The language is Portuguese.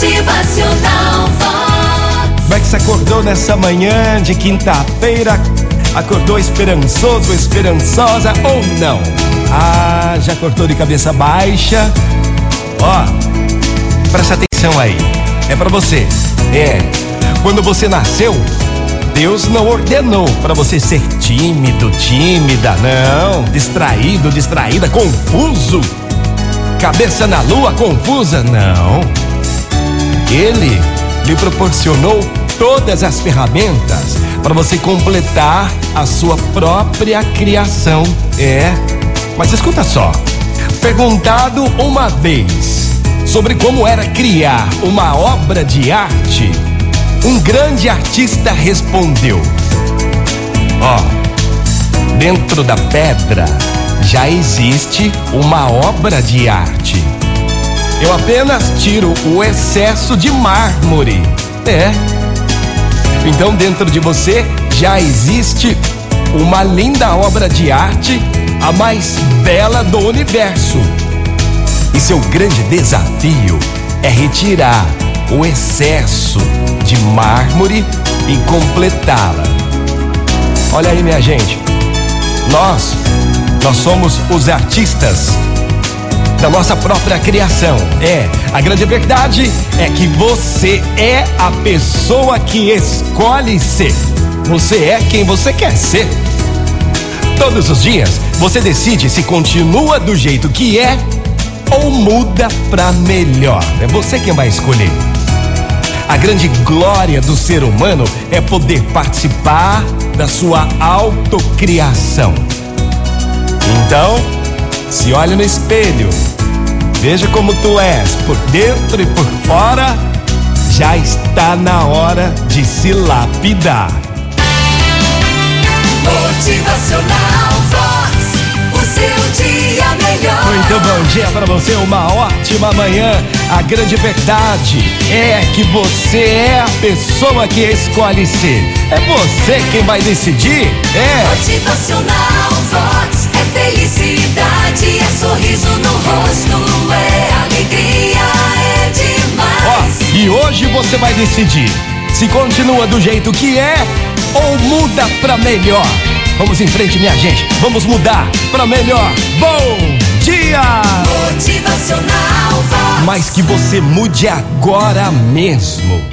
Motivacional Vox. Como é que você acordou nessa manhã de quinta-feira? Acordou esperançoso, esperançosa ou não? Ah, já acordou de cabeça baixa? Ó, presta atenção aí. É pra você. É. Quando você nasceu, Deus não ordenou para você ser tímido, tímida, não. Distraído, distraída, confuso. Cabeça na lua, confusa, não. Ele lhe proporcionou todas as ferramentas para você completar a sua própria criação. É. Mas escuta só. Perguntado uma vez sobre como era criar uma obra de arte, um grande artista respondeu: Ó, oh, dentro da pedra já existe uma obra de arte. Eu apenas tiro o excesso de mármore. É. Então dentro de você já existe uma linda obra de arte, a mais bela do universo. E seu grande desafio é retirar o excesso de mármore e completá-la. Olha aí, minha gente. Nós, nós somos os artistas da nossa própria criação. É, a grande verdade é que você é a pessoa que escolhe ser. Você é quem você quer ser. Todos os dias você decide se continua do jeito que é ou muda para melhor. É você quem vai escolher. A grande glória do ser humano é poder participar da sua autocriação. Então, se olha no espelho, veja como tu és, por dentro e por fora, já está na hora de se lapidar. Motivacional Vox, o seu dia melhor. Muito bom dia para você, uma ótima manhã. A grande verdade é que você é a pessoa que escolhe ser. É você quem vai decidir. É. Motivacional Vox é felicidade, é sorriso no rosto, hoje você vai decidir se continua do jeito que é ou muda pra melhor. Vamos em frente, minha gente. Vamos mudar pra melhor. Bom dia! Motivacional Vox. Mas que você mude agora mesmo.